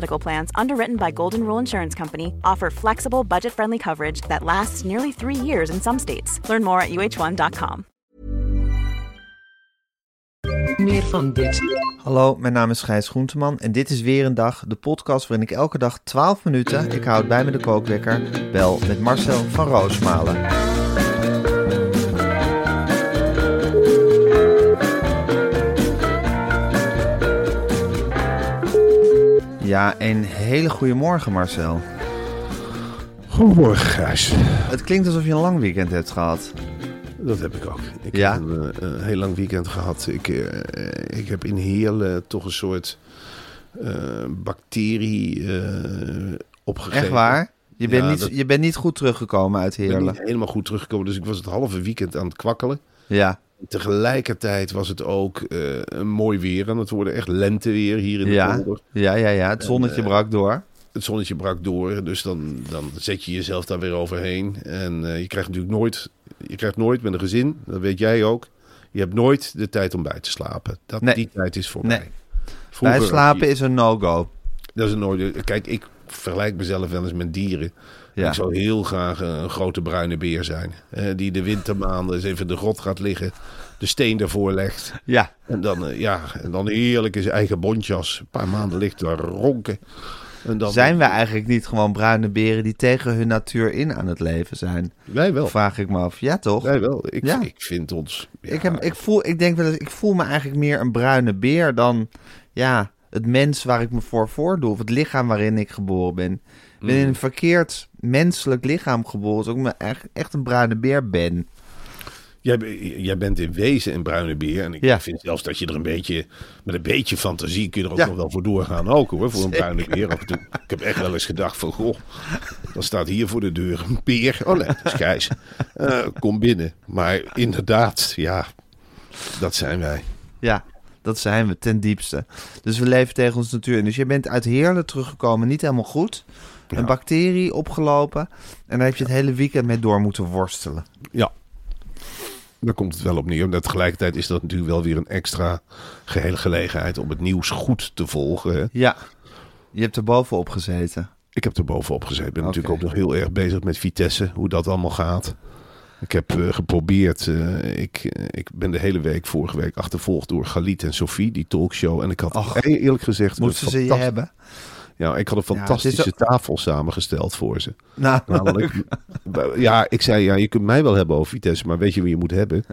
Medical Plans, underwritten by Golden Rule Insurance Company, offer flexible, budget friendly coverage that lasts nearly three years in some states. Learn more at uh1.com. Meer van dit. Hallo, mijn naam is Gijs Groenteman en dit is weer een dag, de podcast waarin ik elke dag 12 minuten, ik houd bij me de kookwekker, bel met Marcel van Roosmalen. Ja, een hele goede morgen Marcel. Goedemorgen, Gijs. Het klinkt alsof je een lang weekend hebt gehad. Dat heb ik ook. Ik Ja? heb een, eh, een heel lang weekend gehad. Ik, eh, ik heb in Heerlen toch een soort eh, bacterie opgegeten. Echt waar? Je bent, Ja, niet, dat- je bent niet goed teruggekomen uit Ik ben Heerlen. niet helemaal goed teruggekomen, dus ik was het halve weekend aan het kwakkelen. Ja, Tegelijkertijd was het ook eh, een mooi weer aan het worden. Echt lenteweer hier in de ja, polder. ja, ja, ja. Het zonnetje eh, brak door. Het zonnetje brak door, dus dan, dan zet je jezelf daar weer overheen. En eh, je krijgt natuurlijk nooit, je krijgt nooit met een gezin, dat weet jij ook. Je hebt nooit de tijd om bij te slapen. Dat, Nee. Die tijd is voorbij. Nee. Vroeger had Bijslapen je- is een no-go. Dat is een nooit. Kijk, ik vergelijk mezelf wel eens met dieren. Ja. Ik zou heel graag een, een grote bruine beer zijn. eh, die de wintermaanden eens even de grot gaat liggen. De steen ervoor legt. Ja, En dan, eh, ja, en dan heerlijk in zijn eigen bontjas. Een paar maanden ligt daar ronken. En dan, zijn wij eigenlijk niet gewoon bruine beren die tegen hun natuur in aan het leven zijn? Wij wel. Vraag ik me af. Ja, toch? Wij wel. Ik, Ja. ik vind ons... ja, Ik, heb, ik, voel, ik denk wel eens, ik voel me eigenlijk meer een bruine beer dan ja, het mens waar ik me voor voordoe. Of het lichaam waarin ik geboren ben. Ik ben in een verkeerd menselijk lichaam geboren. Dus ik me echt, echt een bruine beer ben. Jij, jij bent in wezen een bruine beer. En ik Ja. vind zelfs dat je er een beetje... Met een beetje fantasie kun je er ook Ja. nog wel voor doorgaan ook hoor. Voor een bruine beer. Af en toe. Ik heb echt wel eens gedacht van... Goh, dan staat hier voor de deur een beer. Oh nee, dat is Gijs. Eh, kom binnen. Maar inderdaad, ja... Dat zijn wij. Ja, dat zijn we ten diepste. Dus we leven tegen ons natuur in. Dus je bent uit Heerlen teruggekomen, niet helemaal goed. Een bacterie opgelopen. En daar heb je het hele weekend mee door moeten worstelen. Ja. Daar komt het wel op neer. En tegelijkertijd is dat natuurlijk wel weer een extra gehele gelegenheid om het nieuws goed te volgen. hè. Ja, je hebt er bovenop gezeten. Ik heb er bovenop gezeten. Ik ben natuurlijk ook nog heel erg bezig met Vitesse, hoe dat allemaal gaat. Ik heb eh, geprobeerd, eh, ik, eh, ik ben de hele week, vorige week, achtervolgd door Galit en Sophie, die talkshow. En ik had eerlijk gezegd... Moesten ze je hebben? Ja, ik had een Ja, fantastische ook- tafel samengesteld voor ze. Nou, Namelijk, ja, ik zei, ja, je kunt mij wel hebben over Vitesse, maar weet je wie je moet hebben?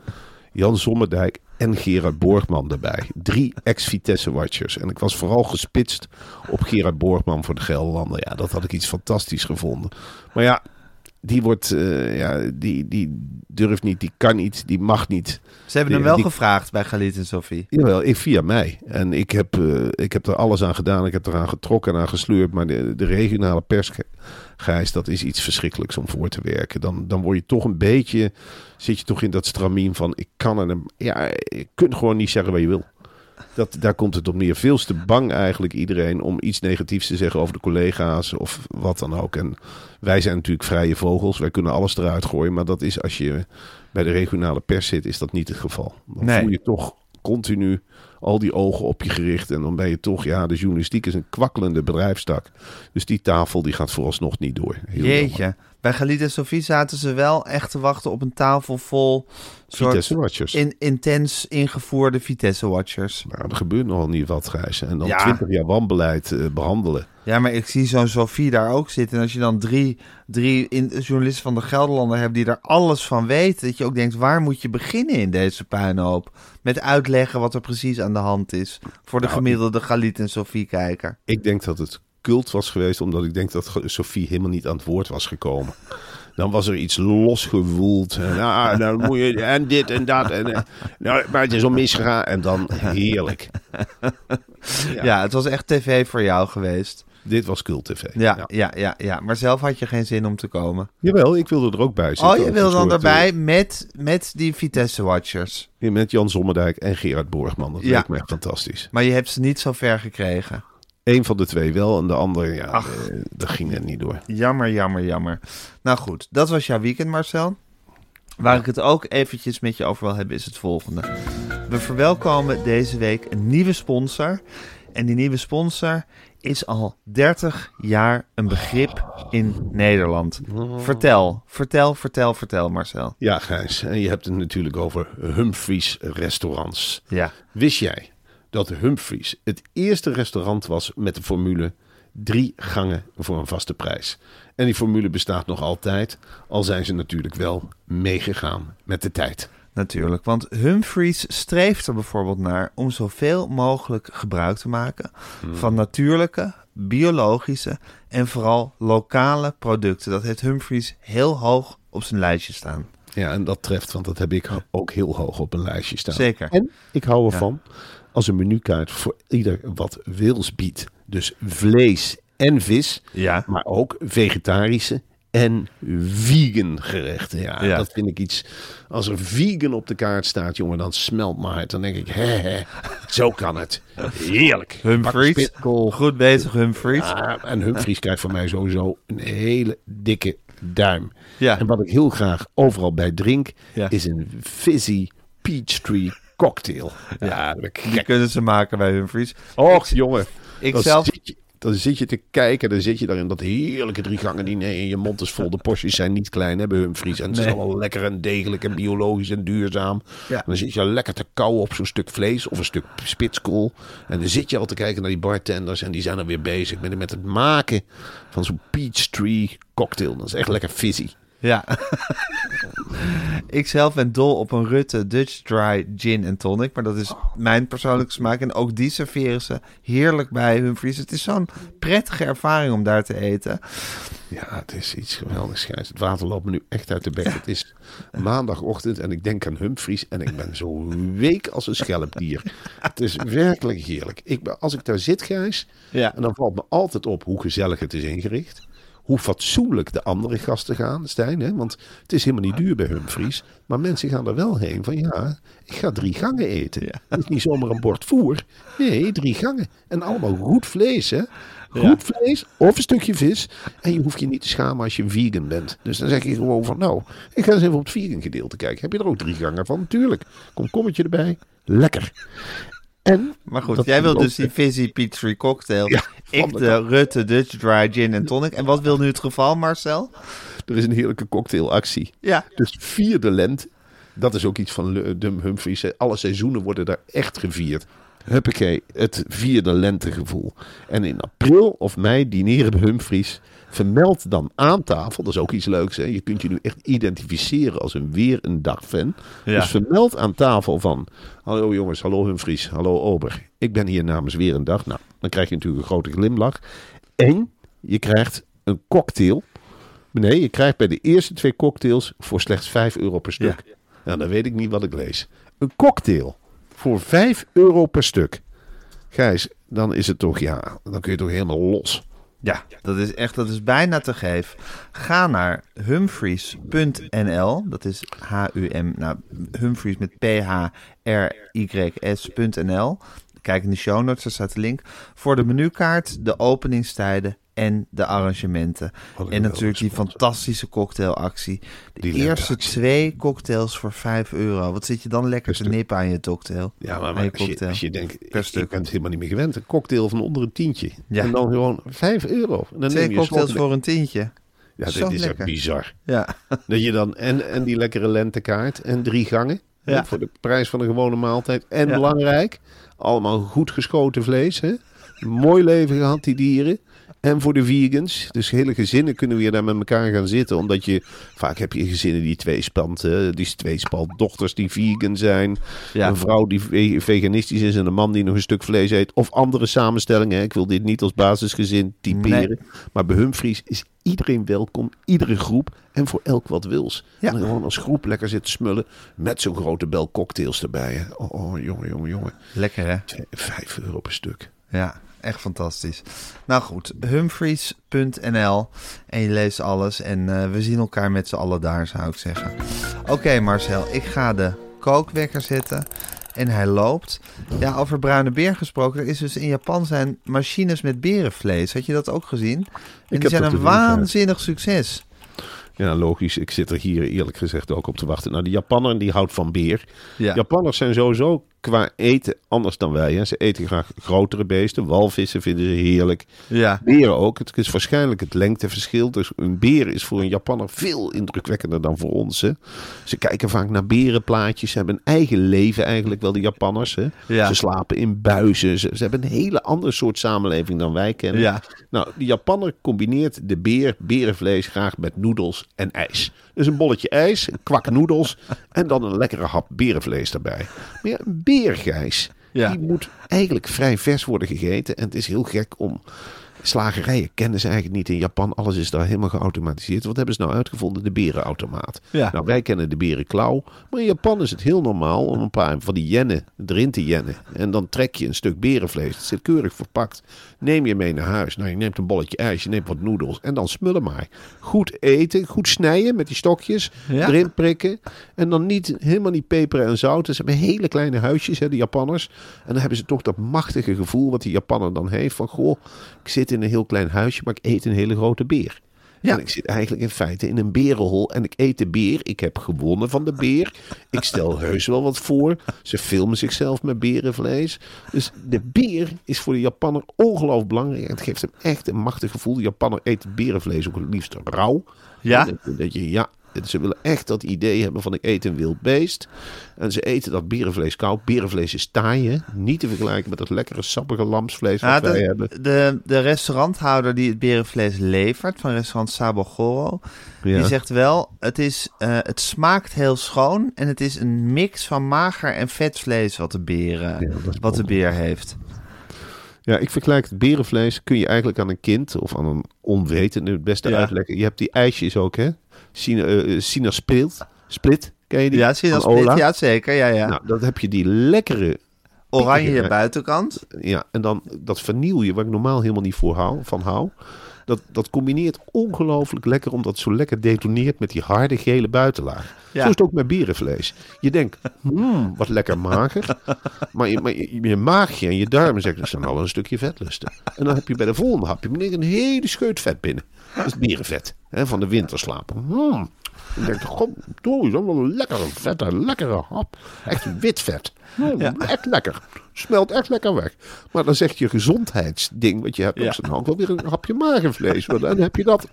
Jan Sommerdijk en Gerard Borgman erbij. Drie ex-Vitesse-watchers. En ik was vooral gespitst op Gerard Borgman voor de Gelderlander. Ja, dat had ik iets fantastisch gevonden. Maar ja, die wordt, eh, ja, die, die durft niet, die kan niet, die mag niet. ze hebben hem wel die- gevraagd bij Galit en Sophie. Jawel, ik via mij. En ik heb, eh, ik heb er alles aan gedaan. Ik heb eraan getrokken en aan gesleurd. Maar de, de regionale pers, Gijs, dat is iets verschrikkelijks om voor te werken. Dan, dan word je toch een beetje, zit je toch in dat stramien van, ik kan er, ja, je kunt gewoon niet zeggen wat je wil. Dat, daar komt het op neer. Veel te bang eigenlijk iedereen om iets negatiefs te zeggen over de collega's of wat dan ook. En wij zijn natuurlijk vrije vogels. Wij kunnen alles eruit gooien. Maar dat is als je bij de regionale pers zit, is dat niet het geval. Dan Nee. voel je toch continu al die ogen op je gericht. En dan ben je toch, ja, de journalistiek is een kwakkelende bedrijfstak. Dus die tafel die gaat vooralsnog niet door. Heel jammer. Bij Galit en Sophie zaten ze wel echt te wachten op een tafel vol soort Vitesse Watchers. in, intens ingevoerde Vitesse-watchers. Nou, er gebeurt nogal niet wat, Gijs. En dan Ja. 20 jaar wanbeleid eh, behandelen. Ja, maar ik zie zo'n Sophie daar ook zitten. En als je dan drie, drie in, journalisten van de Gelderlander hebt die daar alles van weten. Dat je ook denkt, waar moet je beginnen in deze puinhoop? Met uitleggen wat er precies aan de hand is. Voor de Nou, gemiddelde Galit en Sophie-kijker. Ik denk dat het cult was geweest, omdat ik denk dat Sophie helemaal niet aan het woord was gekomen. Dan was er iets losgewoeld. En, ah, dan moet je, en dit en dat. En, eh, nou, maar het is al misgegaan. En dan heerlijk. Ja. het was echt tv voor jou geweest. Dit was Cult TV. Ja, ja, ja, ja, Maar zelf had je geen zin om te komen. Jawel, ik wilde er ook bij zitten. Oh, je Als wil een dan daarbij met, met die Vitesse-watchers. met Jan Zommerdijk en Gerard Borgman. Dat Ja. lijkt me echt fantastisch. Maar je hebt ze niet zo ver gekregen. Eén van de twee wel en de andere, ja, Ach. eh, dat ging er niet door. Jammer, jammer, jammer. Nou goed, dat was jouw weekend, Marcel. Waar ik het ook eventjes met je over wil hebben, is het volgende. We verwelkomen deze week een nieuwe sponsor. En die nieuwe sponsor is al 30 jaar een begrip in Nederland. Vertel, vertel, vertel, vertel, Marcel. Ja, Gijs, en je hebt het natuurlijk over Humphries restaurants. Ja, Wist jij dat Humphries het eerste restaurant was met de formule drie gangen voor een vaste prijs? En die formule bestaat nog altijd, al zijn ze natuurlijk wel meegegaan met de tijd. natuurlijk. Want Humphries streeft er bijvoorbeeld naar om zoveel mogelijk gebruik te maken van natuurlijke, biologische en vooral lokale producten. Dat heeft Humphries heel hoog op zijn lijstje staan. Ja, en dat treft, want dat heb ik ook heel hoog op een lijstje staan. Zeker. En ik hou ervan als een menukaart voor ieder wat wils biedt. Dus vlees en vis, Ja. maar ook vegetarische en vegan gerechten. Ja, Ja. dat vind ik iets. Als er vegan op de kaart staat, jongen, dan smelt mijn hart. Dan denk ik, hè, hè, zo kan het. Heerlijk. Humphries. Goed bezig, Humphries. Ja, en Humphries krijgt van mij sowieso een hele dikke duim. Ja. En wat ik heel graag overal bij drink, Ja. is een fizzy Peachtree cocktail. Ja, Die kunnen ze maken bij Humphries. Och, jongen. ik dan, zelf- zit je, dan zit je te kijken, dan zit je daar in dat heerlijke drie gangen diner en je mond is vol. De porties zijn niet klein, bij Humphries. En het is allemaal lekker en degelijk en biologisch en duurzaam. Ja. En dan zit je lekker te kauwen op zo'n stuk vlees of een stuk spitskool. En dan zit je al te kijken naar die bartenders en die zijn er weer bezig met, met het maken van zo'n Peachtree cocktail. Dat is echt lekker fizzy. Ja. ik zelf ben dol op een Rutte Dutch Dry Gin en Tonic. Maar dat is mijn persoonlijke smaak. En ook die serveren ze heerlijk bij Humphries. Het is zo'n prettige ervaring om daar te eten. Ja, het is iets geweldigs, Gijs. Het water loopt me nu echt uit de bek. Het is maandagochtend en ik denk aan Humphries en ik ben zo week als een schelpdier. Het is werkelijk heerlijk. Ik, ben- als ik daar zit, Gijs, Ja. en dan valt me altijd op hoe gezellig het is ingericht. Hoe fatsoenlijk de andere gasten gaan, Stijn. Hè? Want het is helemaal niet duur bij Humphries. Maar mensen gaan er wel heen van ja, ik ga drie gangen eten. Het is niet zomaar een bord voer. Nee, drie gangen. En allemaal goed vlees, hè. Goed vlees of een stukje vis. En je hoeft je niet te schamen als je vegan bent. Dus dan zeg je gewoon van nou, ik ga eens even op het vegan gedeelte kijken. Heb je er ook drie gangen van? Tuurlijk. Komkommetje erbij. Lekker. En, Maar goed, dat jij wil loopt- dus die Fizzy Peachtree cocktail. Ja, ik de de Rutte Dutch Dry Gin en Tonic. En wat wil nu het geval, Marcel? er is een heerlijke cocktailactie. Ja. Dus vierde lente. Dat is ook iets van Dum Humphries. Alle seizoenen worden daar echt gevierd. Huppakee, het vierde lentegevoel. En in april of mei dineren de Humphries. Vermeld dan aan tafel, dat is ook iets leuks. Hè? Je kunt je nu echt identificeren als een weer een dag fan. Ja. Dus vermeld aan tafel van... Hallo jongens, hallo Humphries, hallo Ober. Ik ben hier namens weer een dag. Nou, dan krijg je natuurlijk een grote glimlach. En je krijgt een cocktail Nee, je krijgt bij de eerste twee cocktails voor slechts 5 euro per stuk. Ja. dan weet ik niet wat ik lees. Een cocktail voor 5 euro per stuk. Gijs, dan is het toch, ja, dan kun je toch helemaal los. Ja, dat is echt, dat is bijna te geef. Ga naar humphries.nl. Dat is H-U-M, nou, Humphries met P-H-R-Y-S.nl. Kijk in de show notes, daar staat de link. Voor de menukaart, de openingstijden en de arrangementen. En natuurlijk die fantastische cocktailactie. De Die eerste twee cocktails voor 5 euro. Wat zit je dan lekker te nippen aan je cocktail? Ja, maar, Aan maar je als, je, als je denkt, Per stuk. ik ben het helemaal niet meer gewend. Een cocktail van onder een tientje. Ja. En dan gewoon 5 euro. En dan Twee neem je cocktails voor een tientje. Ja, Zo dit is echt bizar. Ja, Dat je dan en, en die lekkere lentekaart en drie gangen. Ja. Voor de prijs van een gewone maaltijd. En Ja. belangrijk, allemaal goed geschoten vlees. Hè? Mooi leven gehad, die dieren. En voor de vegans. Dus hele gezinnen kunnen weer daar met elkaar gaan zitten. Omdat je, vaak heb je gezinnen die tweespalt, eh, die tweespalt dochters die vegan zijn. Ja. Een vrouw die ve- veganistisch is en een man die nog een stuk vlees eet. Of andere samenstellingen. Ik wil dit niet als basisgezin typeren. Maar bij Humphries is iedereen welkom. Iedere groep. En voor elk wat wils. Ja. En gewoon als groep lekker zitten smullen. Met zo'n grote bel cocktails erbij. Hè. Oh, oh, jongen, jongen, jongen. Lekker hè? Twee- Vijf euro per stuk. Ja, echt fantastisch. Nou goed, humphries.nl en je leest alles en eh, we zien elkaar met z'n allen daar, zou ik zeggen. Oké Marcel, ik ga de kookwekker zetten en hij loopt. Ja, over bruine beer gesproken, er is dus in Japan zijn machines met berenvlees. Had je dat ook gezien? En die zijn een waanzinnig succes. Ja, logisch. Ik zit er hier eerlijk gezegd ook op te wachten. Nou, de Japanner die houdt van beer. Ja. Japanners zijn sowieso qua eten anders dan wij. Hè. Ze eten graag grotere beesten. Walvissen vinden ze heerlijk. Ja. Beren ook. Het is waarschijnlijk het lengteverschil. Dus een beer is voor een Japanner veel indrukwekkender dan voor ons. Hè. Ze kijken vaak naar berenplaatjes. Ze hebben een eigen leven eigenlijk wel, de Japanners. Hè. Ja. Ze slapen in buizen. Ze, ze hebben een hele andere soort samenleving dan wij kennen. Ja. Nou, de Japanner combineert de beer, berenvlees graag met noedels en ijs. Dus een bolletje ijs, een kwak noedels en dan een lekkere hap berenvlees erbij. Maar ja, een beergijs, Ja. die moet eigenlijk vrij vers worden gegeten. En het is heel gek om... Slagerijen kennen ze eigenlijk niet in Japan. Alles is daar helemaal geautomatiseerd. Wat hebben ze nou uitgevonden? De berenautomaat. Ja. Nou, wij kennen de berenklauw. Maar in Japan is het heel normaal om een paar van die jennen erin te jennen. En dan trek je een stuk berenvlees. Het zit keurig verpakt. Neem je mee naar huis. Nou, je neemt een bolletje ijs, je neemt wat noedels. En dan smullen maar. Goed eten, goed snijden met die stokjes. Ja. Erin prikken. En dan niet, helemaal niet peperen en zout. Ze hebben hele kleine huisjes, hè, de Japanners. En dan hebben ze toch dat machtige gevoel wat die Japanner dan heeft. Van, goh, ik zit in een heel klein huisje, maar ik eet een hele grote beer. Ja. En ik zit eigenlijk in feite in een berenhol en ik eet de beer. Ik heb gewonnen van de beer. Ik stel heus wel wat voor. Ze filmen zichzelf met berenvlees. Dus de beer is voor de Japanner ongelooflijk belangrijk. Het geeft hem echt een machtig gevoel. De Japanner eet berenvlees ook het liefst rauw. Ja? Dat, dat je, ja, ze willen echt dat idee hebben van ik eet een wild beest. En ze eten dat berenvlees koud. Berenvlees is taai, hè? Niet te vergelijken met dat lekkere sappige lamsvlees wat Ja, wij de, hebben. de, de restauranthouder die het berenvlees levert, van restaurant Sabogoro, Ja. die zegt wel, het, is, eh, het smaakt heel schoon en het is een mix van mager en vet vlees wat de, beren, Ja, wat de beer heeft. Ja, ik vergelijk het berenvlees. Kun je eigenlijk aan een kind of aan een onwetende het beste uitleggen. Je hebt die ijsjes ook, hè? Sina, eh, Sina Split. Split, ken je die? Ja, je Ola? split? Ja, zeker. Ja, ja. Nou, dan heb je die lekkere... Oranje buitenkant. Ja, en dan dat vanille, waar ik normaal helemaal niet voor hou, van hou. Dat, dat combineert ongelooflijk lekker, omdat het zo lekker detoneert met die harde gele buitenlaag. Ja. Zo is het ook met berenvlees. Je denkt, hmm, wat lekker mager. Maar, je, maar je, je maagje en je darmen zeggen, dat zijn al een stukje vetlusten. En dan heb je bij de volgende hapje meneer een hele scheut vet binnen. Dat is berenvet, hè, van de winterslaap. Hmm. Je denkt, god, doe, is wel een lekkere vette, lekkere hap. Echt wit vet. Echt lekker. Smelt echt lekker weg. Maar dan zegt je gezondheidsding, wat je hebt, Ja. zo, nou, ik wil weer een hapje magenvlees. En dan heb je dat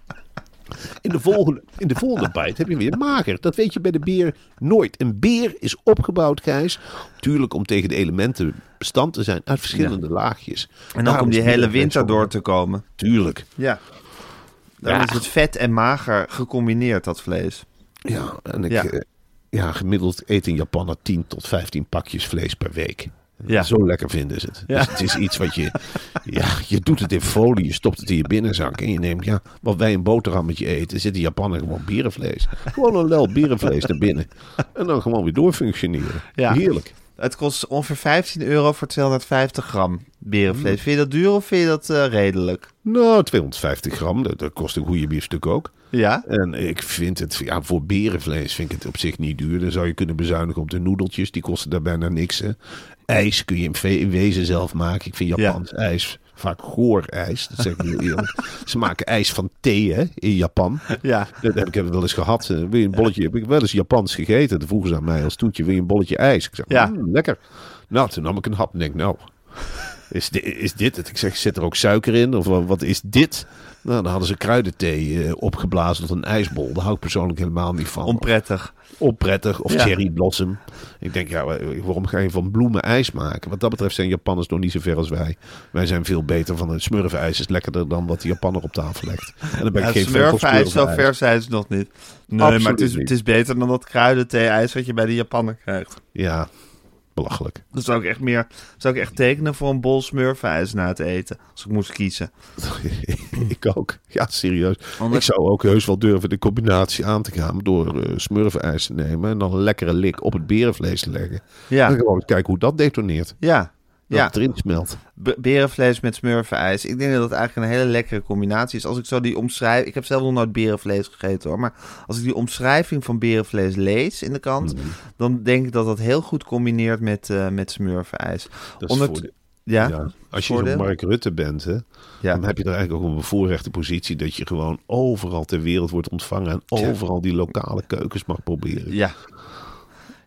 in de volgende, in de volgende bite heb je weer mager. Dat weet je bij de beer nooit. Een beer is opgebouwd, Gijs. Tuurlijk om tegen de elementen bestand te zijn uit verschillende laagjes. En ook om die hele winter zo- door te komen. Tuurlijk. Ja. Dan Ja. is het vet en mager gecombineerd, dat vlees. Ja, en ik, Ja. ja. ja, gemiddeld eet een Japaner 10 tot 15 pakjes vlees per week. Ja. Zo lekker vinden ze het. Ja. Dus het is iets wat je... Ja, je doet het in folie, je stopt het in je binnenzak en je neemt... Ja, wat wij een boterhammetje eten, zit in Japaner gewoon berenvlees. Gewoon een lel berenvlees naar binnen. En dan gewoon weer doorfunctioneren. Ja. Heerlijk. Het kost ongeveer 15 euro voor 250 gram berenvlees. Vind je dat duur of vind je dat eh, redelijk? Nou, 250 gram, dat, dat kost een goede biefstuk ook. Ja? En ik vind het, ja, voor berenvlees vind ik het op zich niet duur. Dan zou je kunnen bezuinigen op de noedeltjes, die kosten daar bijna niks. Hè. IJs kun je in wezen zelf maken. Ik vind Japans ijs vaak goor ijs, dat zeg ik heel eerlijk. Ze maken ijs van thee hè, in Japan. Ja. Dat heb ik wel eens gehad. Eh, Wil je een bolletje? Heb ik wel eens Japans gegeten. Toen vroegen ze aan mij als toetje, wil je een bolletje ijs? Ik zeg, Ja. "Mm, lekker. Nou, toen nam ik een hap en denk, nou, is dit, is dit het? Ik zeg, zit er ook suiker in? Of wa- wat is dit? Nou, dan hadden ze kruidenthee eh, opgeblazen tot een ijsbol. Daar hou ik persoonlijk helemaal niet van. Onprettig. Onprettig. Of Ja. cherry blossom. Ik denk, ja, waarom ga je van bloemen ijs maken? Wat dat betreft zijn Japanners nog niet zo ver als wij. Wij zijn veel beter van het smurfijs. is lekkerder dan wat de Japanner op tafel legt. En dan ben ik Ja, geen smurfijs, zo ver zijn ze nog niet. Nee, Absoluut maar het is, niet. het is beter dan dat kruidenthee-ijs wat je bij de Japaner krijgt. Ja, belachelijk. Dat zou ik echt meer, zou ik echt tekenen voor een bol smurfijs na het eten. Als ik moest kiezen. ik ook. Ja, serieus. Omdat- Ik zou ook heus wel durven de combinatie aan te gaan door eh smurfijs te nemen en dan een lekkere lik op het berenvlees te leggen. Ja, En gewoon kijken hoe dat detoneert. ja, Dat ja. het erin smelt. B- berenvlees met smurfijs. Ik denk dat het eigenlijk een hele lekkere combinatie is. Als ik zo die omschrijf... Ik heb zelf nog nooit berenvlees gegeten hoor. Maar als ik die omschrijving van berenvlees lees in de krant... Mhm. dan denk ik dat dat heel goed combineert met, eh met. Dat is Onder- voor de- Ja, ja. Als je zo'n Mark Rutte bent, hè, ja. dan heb je er eigenlijk ook een bevoorrechte positie dat je gewoon overal ter wereld wordt ontvangen en overal die lokale keukens mag proberen. Ja.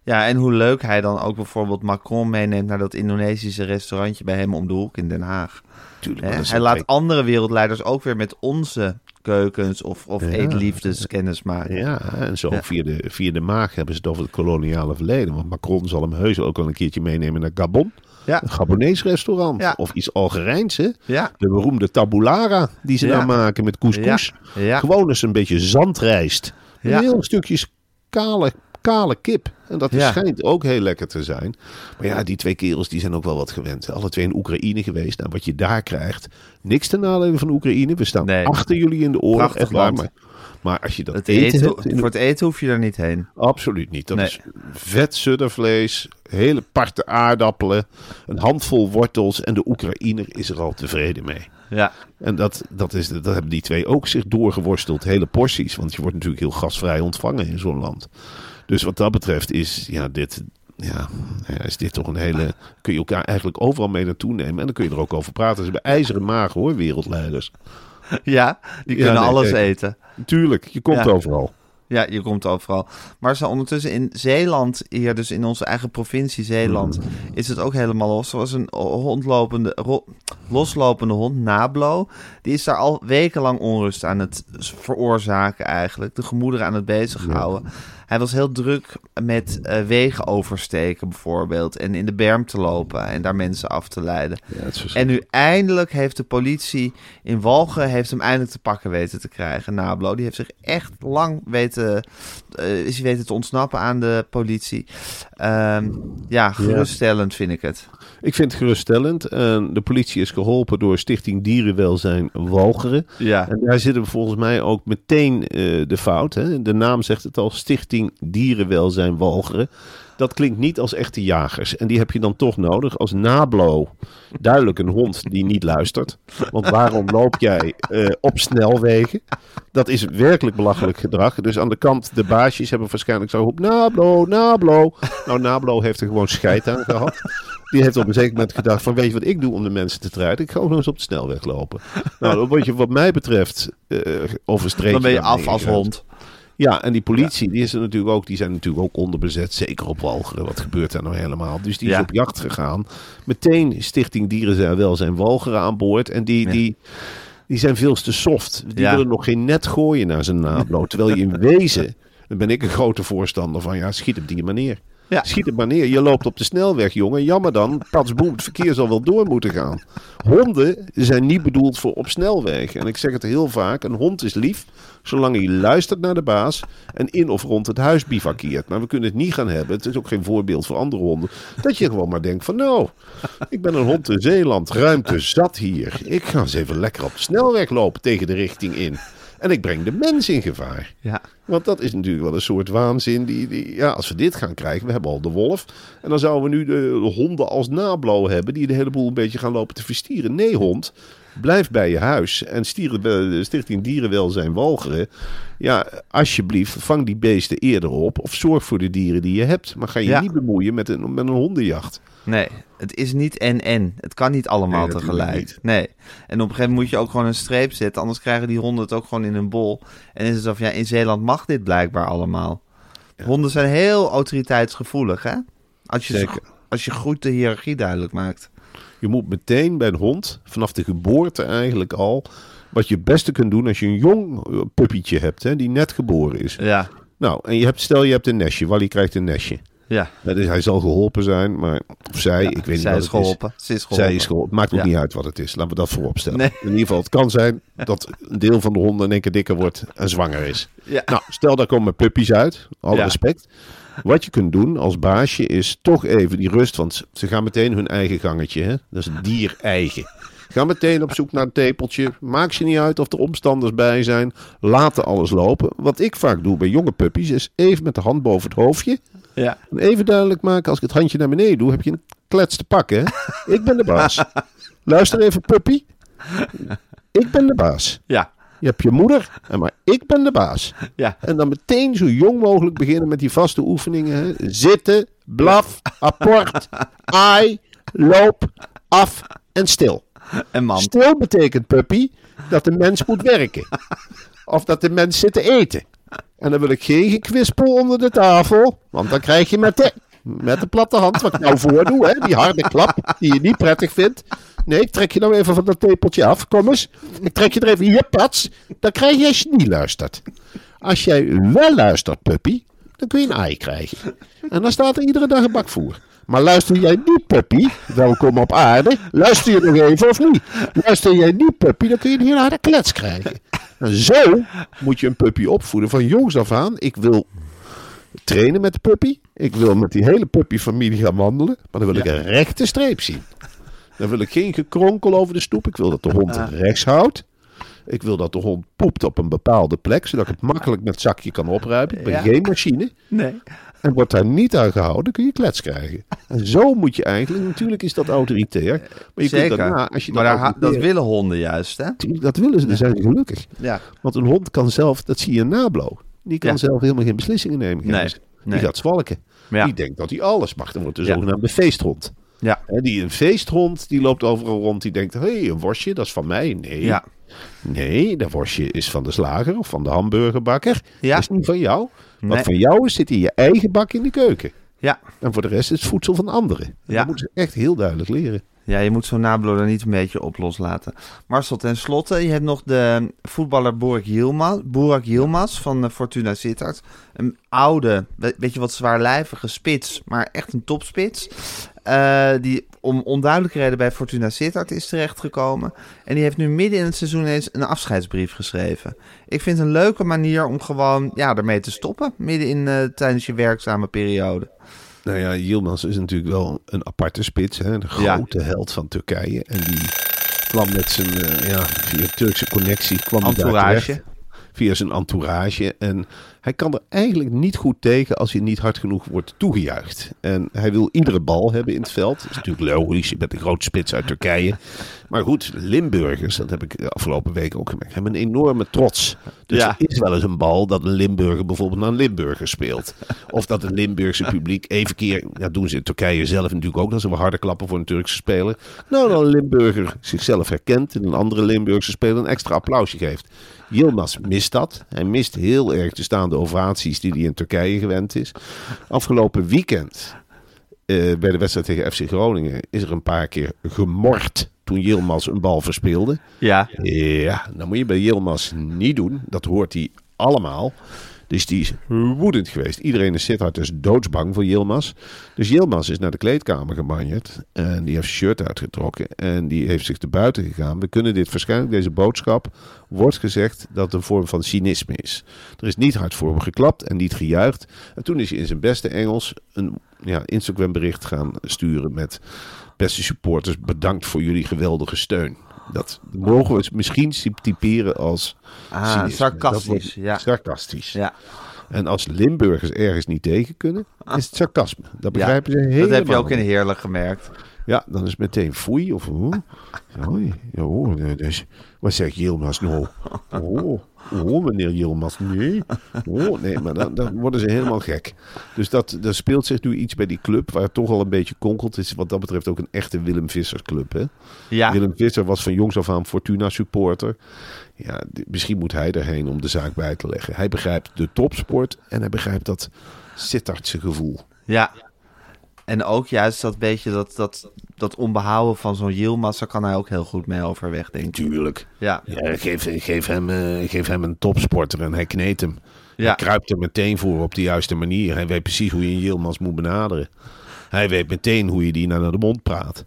Ja, en hoe leuk hij dan ook bijvoorbeeld Macron meeneemt naar dat Indonesische restaurantje bij hem om de hoek in Den Haag. Tuurlijk, Hij laat andere wereldleiders ook weer met onze keukens of, of Ja. eetliefdes kennis maken. Ja, en zo Ja. Via, de, via de maag hebben ze het over het koloniale verleden. Want Macron zal hem heus ook wel een keertje meenemen naar Gabon. Ja. Een Gabonese restaurant. Ja. Of iets Algerijns, hè? Ja, De beroemde taboulara die ze daar maken met couscous. ja. Gewoon eens een beetje zandrijst. Een heel stukjes kale, kale kip. En dat Ja. schijnt ook heel lekker te zijn. Maar ja, die twee kerels die zijn ook wel wat gewend. Alle twee in Oekraïne geweest. Nou, wat je daar krijgt. Niks ten nadele van Oekraïne. We staan Nee. achter jullie in de oren. Echt waar. Maar, maar als je dat Het eten, hebt voor het eten hoef je er niet heen. Absoluut niet. Dat Nee. is vet suddervlees, hele parte aardappelen, een handvol wortels en de Oekraïner is er al tevreden mee. Ja, En dat, dat, is, dat hebben die twee ook zich doorgeworsteld, hele porties. Want je wordt natuurlijk heel gasvrij ontvangen in zo'n land. Dus wat dat betreft is ja, dit, ja, is dit toch een hele... Kun je elkaar eigenlijk overal mee naartoe nemen. En dan kun je er ook over praten. Ze hebben ijzeren magen hoor, wereldleiders. ja die Ja, kunnen nee, alles kijk. eten. Tuurlijk, je komt Ja. overal. Ja, je komt overal. Maar zo ondertussen in Zeeland, hier dus in onze eigen provincie Zeeland, is het ook helemaal los. Er was een hondlopende, loslopende hond, Nablo. Die is daar al wekenlang onrust aan het veroorzaken eigenlijk. De gemoederen aan het bezighouden. Hij was heel druk met eh, wegen oversteken bijvoorbeeld. En in de berm te lopen en daar mensen af te leiden. Ja, En nu eindelijk heeft de politie in Walgen heeft hem eindelijk te pakken weten te krijgen. Nablo, die heeft zich echt lang weten, eh, is hij weten te ontsnappen aan de politie. Ehm, ja, geruststellend vind ik het. Ik vind het geruststellend. En de politie is geholpen door Stichting Dierenwelzijn Walcheren. Ja, En daar zitten volgens mij ook meteen eh, de fout. Hè? De naam zegt het al, Stichting Dierenwelzijn Walcheren. Dat klinkt niet als echte jagers. En die heb je dan toch nodig als nablo. Duidelijk een hond die niet luistert. Want waarom loop jij eh, op snelwegen? Dat is werkelijk belachelijk gedrag. Dus aan de kant, de baasjes hebben waarschijnlijk zo op Nablo, Nablo. Nou, Nablo heeft er gewoon scheid aan gehad. Die heeft op een zeker moment gedacht van, weet je wat ik doe om de mensen te truiden? Ik ga nog eens op de snelweg lopen. Nou, dan word je wat mij betreft overstreed. dan ben je af als hond. Ja, en die politie, die, is er natuurlijk ook, die zijn natuurlijk ook onderbezet. Zeker op Walcheren. Wat gebeurt daar nou helemaal? Dus die is Ja. op jacht gegaan. Meteen Stichting Dierenwelzijn Walcheren aan boord. En die, die, die zijn veel te soft. Die willen nog geen net gooien naar zijn nablo. Terwijl je in wezen, dan ben ik een grote voorstander van, ja, schiet op die manier. Ja. Schiet het maar neer. Je loopt op de snelweg, jongen. Jammer dan. Patsboem, het verkeer zal wel door moeten gaan. Honden zijn niet bedoeld voor op snelwegen. En ik zeg het heel vaak. Een hond is lief zolang hij luistert naar de baas en in of rond het huis bivakkeert. Maar we kunnen het niet gaan hebben. Het is ook geen voorbeeld voor andere honden. Dat je gewoon maar denkt van nou, ik ben een hond in Zeeland. Ruimte zat hier. Ik ga eens even lekker op de snelweg lopen tegen de richting in. En ik breng de mens in gevaar. Ja. Want dat is natuurlijk wel een soort waanzin. Die, die, ja, als we dit gaan krijgen, we hebben al de wolf. En dan zouden we nu de honden als nablo hebben. Die de hele boel een beetje gaan lopen te verstieren. Nee, hond. Blijf bij je huis. En stieren, Stichting Dierenwelzijn Walcheren. Ja, alsjeblieft, vang die beesten eerder op. Of zorg voor de dieren die je hebt. Maar ga je Ja. niet bemoeien met een, met een hondenjacht. Nee, het is niet en-en. Het kan niet allemaal Nee, tegelijk. niet. Nee. En op een gegeven moment moet je ook gewoon een streep zetten. Anders krijgen die honden het ook gewoon in een bol. En is het van, ja, in Zeeland mag dit blijkbaar allemaal. Honden zijn heel autoriteitsgevoelig, hè? Als je, Zeker. als je goed de hiërarchie duidelijk maakt. Je moet meteen bij een hond, vanaf de geboorte eigenlijk al, Wat je het beste kunt doen als je een jong eh, puppietje hebt, hè, die net geboren is. Ja, Nou, en je hebt, stel je hebt een nestje. Wally krijgt een nestje. ja. Ja, dus hij zal geholpen zijn, maar of zij, ik weet niet wat is het geholpen. Ze is geholpen. Zij is geholpen. Maakt ook Ja. niet uit wat het is. Laten we dat voorop stellen. Nee. In ieder geval, het kan zijn dat een deel van de honden in één keer dikker wordt en zwanger is. Ja. Nou, stel daar komen puppies uit. Alle respect. Wat je kunt doen als baasje is toch even die rust. Want ze gaan meteen hun eigen gangetje. Hè? Dat is dier eigen. Ga meteen op zoek naar een tepeltje. Maak je niet uit of er omstanders bij zijn. Laten alles lopen. Wat ik vaak doe bij jonge puppies is even met de hand boven het hoofdje. Ja. En even duidelijk maken, als ik het handje naar beneden doe, heb je een klets te pakken. Hè? Ik ben de baas. Luister even, puppy. Ik ben de baas. Ja. Je hebt je moeder, maar ik ben de baas. Ja. En dan meteen zo jong mogelijk beginnen met die vaste oefeningen. Hè? Zitten, blaf, apport, ai, loop, af en stil. En man. Stil betekent, puppy, dat de mens moet werken. Of dat de mens zit te eten. En dan wil ik geen gekwispel onder de tafel. Want dan krijg je met de, met de platte hand, wat ik nou voordoe, hè, die harde klap die je niet prettig vindt. Nee, ik trek je nou even van dat tepeltje af. Kom eens. Ik trek je er even hier, pats. Dan krijg je als je niet luistert. Als jij wel luistert, puppy, dan kun je een ei krijgen. En dan staat er iedere dag een bak voer. Maar luister jij niet, puppy, welkom op aarde. Luister je nog even of niet? Luister jij niet, puppy, dan kun je een hele harde klets krijgen. En zo moet je een puppy opvoeden van jongs af aan. Ik wil trainen met de puppy. Ik wil met die hele puppyfamilie gaan wandelen. Maar dan wil ik een rechte streep zien. Dan wil ik geen gekronkel over de stoep. Ik wil dat de hond rechts houdt. Ik wil dat de hond poept op een bepaalde plek, zodat ik het makkelijk met het zakje kan opruimen. Ik ben Ja. geen machine. Nee. En wordt daar niet aan gehouden, kun je klets krijgen. En zo moet je eigenlijk, natuurlijk is dat autoritair. Maar je Zeker. kunt daarna, als je maar dat, daar willen honden juist, hè? Dat willen ze, dan zijn ze gelukkig. Ja. Want een hond kan zelf, dat zie je in Nablo. Die kan Ja. zelf helemaal geen beslissingen nemen. Nee. Die nee. gaat zwalken. Ja. Die denkt dat hij alles mag. Dan wordt de zogenaamde feesthond. Ja. Hè, die een feesthond, die loopt overal rond. Die denkt, hé, hey, een worstje, dat is van mij. Nee, Ja. nee, dat worstje is van de slager of van de hamburgerbakker. Ja. Dat is niet van jou. Wat Nee. van jou is, zit in je eigen bak in de keuken. Ja. En voor de rest is het voedsel van anderen. Ja. Dat moeten ze echt heel duidelijk leren. Ja, je moet zo'n nablo er niet een beetje op loslaten. Marcel, ten slotte, je hebt nog de voetballer Burak Yilmaz, Burak van eh, Fortuna Sittard. Een oude, we- weet je wat zwaarlijvige spits, maar echt een topspits. Eh, die om onduidelijke reden bij Fortuna Sittard is terechtgekomen. En die heeft nu midden in het seizoen eens een afscheidsbrief geschreven. Ik vind het een leuke manier om gewoon ja, ermee te stoppen. Midden in eh, tijdens je werkzame periode. Nou ja, Yilmaz is natuurlijk wel een aparte spits. Hè? De Ja. grote held van Turkije. En die kwam met zijn, eh, ja, via Turkse connectie, kwam daar Entourage. terecht. Via zijn entourage. En hij kan er eigenlijk niet goed tegen als hij niet hard genoeg wordt toegejuicht. En hij wil iedere bal hebben in het veld. Dat is natuurlijk logisch. Je bent een groot spits uit Turkije. Maar goed, Limburgers, dat heb ik de afgelopen weken ook gemerkt, hebben een enorme trots. Dus Ja. er is wel eens een bal dat een Limburger bijvoorbeeld naar een Limburger speelt. Of dat het Limburgse publiek even keer, dat doen ze in Turkije zelf natuurlijk ook, dat ze wel harde klappen voor een Turkse speler. Nou, dan een Limburger zichzelf herkent en een andere Limburgse speler een extra applausje geeft. Yilmaz mist dat. Hij mist heel erg de staande ovaties die hij in Turkije gewend is. Afgelopen weekend eh, bij de wedstrijd tegen FC Groningen is er een paar keer gemord toen Yilmaz een bal verspeelde. Ja. Ja, dat moet je bij Yilmaz niet doen. Dat hoort hij allemaal. Dus die is woedend geweest. Iedereen in Sittard is doodsbang voor Yilmaz. Dus Yilmaz is naar de kleedkamer gebanjerd. En die heeft zijn shirt uitgetrokken. En die heeft zich te buiten gegaan. We kunnen dit waarschijnlijk, deze boodschap, wordt gezegd dat het een vorm van cynisme is. Er is niet hard voor hem geklapt en niet gejuicht. En toen is hij in zijn beste Engels een ja, Instagram bericht gaan sturen met... Beste supporters, bedankt voor jullie geweldige steun. Dat mogen we misschien typeren als Ah, cynisme. sarcastisch, ja. Sarcastisch. Ja. En als Limburgers ergens niet tegen kunnen, is het sarcasme. Dat begrijpen ze helemaal Dat heb je ook in. Heerlijk gemerkt. Ja, dan is het meteen foei of oh, oh, ja, oh, dus, wat zegt Yilmaz nou? Oh, oh, meneer Yilmaz, nee. Oh, nee, maar dan, dan worden ze helemaal gek. Dus dat, er speelt zich nu iets bij die club waar het toch al een beetje konkelt. Het is wat dat betreft ook een echte Willem Visser club, hè? Ja. Willem Visser was van jongs af aan Fortuna supporter. Ja, misschien moet hij erheen om de zaak bij te leggen. Hij begrijpt de topsport en hij begrijpt dat Sittardse gevoel. Ja. En ook juist dat beetje dat, dat, dat onbehouden van zo'n Yilmaz, daar kan hij ook heel goed mee overweg, denk ik. Tuurlijk. Ja, Ja, geef, geef, hem, eh, geef hem een topsporter en hij kneedt hem. Hij ja. kruipt er meteen voor op de juiste manier. Hij weet precies hoe je een Yilmaz moet benaderen. Hij weet meteen hoe je die naar de mond praat.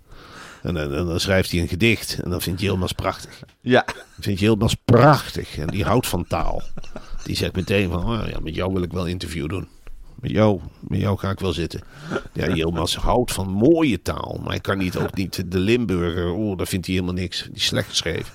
En, dan- en dan schrijft hij een gedicht. En dan vindt Yilmaz prachtig. ja. Vindt Yilmaz prachtig. En die houdt van taal. Die zegt meteen van, oh ja, met jou wil ik wel interview doen. Met jou, met jou ga ik wel zitten. Ja, Yilmaz houdt van mooie taal. Maar hij kan niet, ook niet de Limburger. Oh, daar vindt hij helemaal niks. Die is slecht geschreven.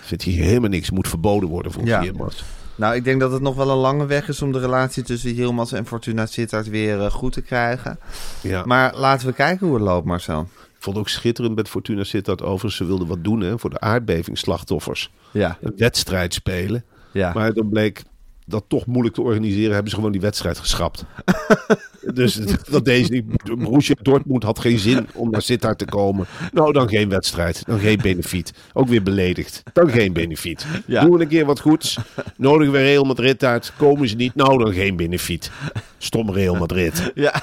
Vindt hij helemaal niks. Moet verboden worden voor Ja. Yilmaz. Nou, ik denk dat het nog wel een lange weg is om de relatie tussen Yilmaz en Fortuna Sittard weer eh, goed te krijgen. Ja. Maar laten we kijken hoe het loopt, Marcel. Ik vond ook schitterend met Fortuna Sittard overigens. Ze wilden wat doen hè, voor de aardbevingsslachtoffers. Ja, Een wedstrijd spelen. ja. Maar dan bleek dat toch moeilijk te organiseren. Hebben ze gewoon die wedstrijd geschrapt. dus dat deze. Borussia Dortmund had geen zin om naar Sittard te komen. Nou, dan geen wedstrijd. Dan geen benefiet. Ook weer beledigd. Dan geen benefiet. Ja. Doen we een keer wat goeds. Nodigen we Real Madrid uit. Komen ze niet. Nou, dan geen benefiet. Stom Real Madrid. ja.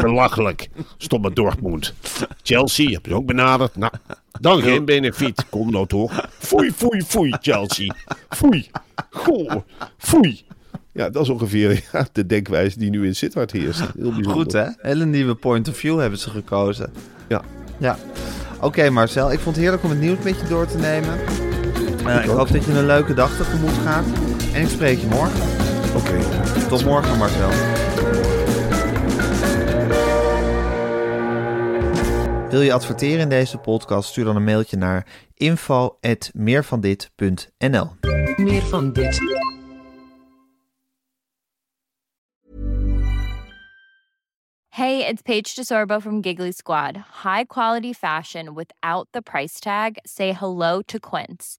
Belachelijk. Stomme Dortmund. Chelsea, heb je ook benaderd? Nou, dan geen benefiet. Kom nou toch. Foei, foei, foei, Chelsea. Foei. Goh, foei. Ja, dat is ongeveer ja, de denkwijze die nu in Sittard heerst. Heel bijzonder. Goed, hè? Hele nieuwe point of view hebben ze gekozen. Ja. Ja. Oké, Marcel. Ik vond het heerlijk om het nieuws met je door te nemen. Eh, ik hoop dat je een leuke dag tegemoet gaat. En ik spreek je morgen. Oké. Tot morgen, Marcel. Wil je adverteren in deze podcast? Stuur dan een mailtje naar info.meervandit.nl Meer van dit. Hey, it's Paige DeSorbo from Giggly Squad. High quality fashion without the price tag. Say hello to Quince.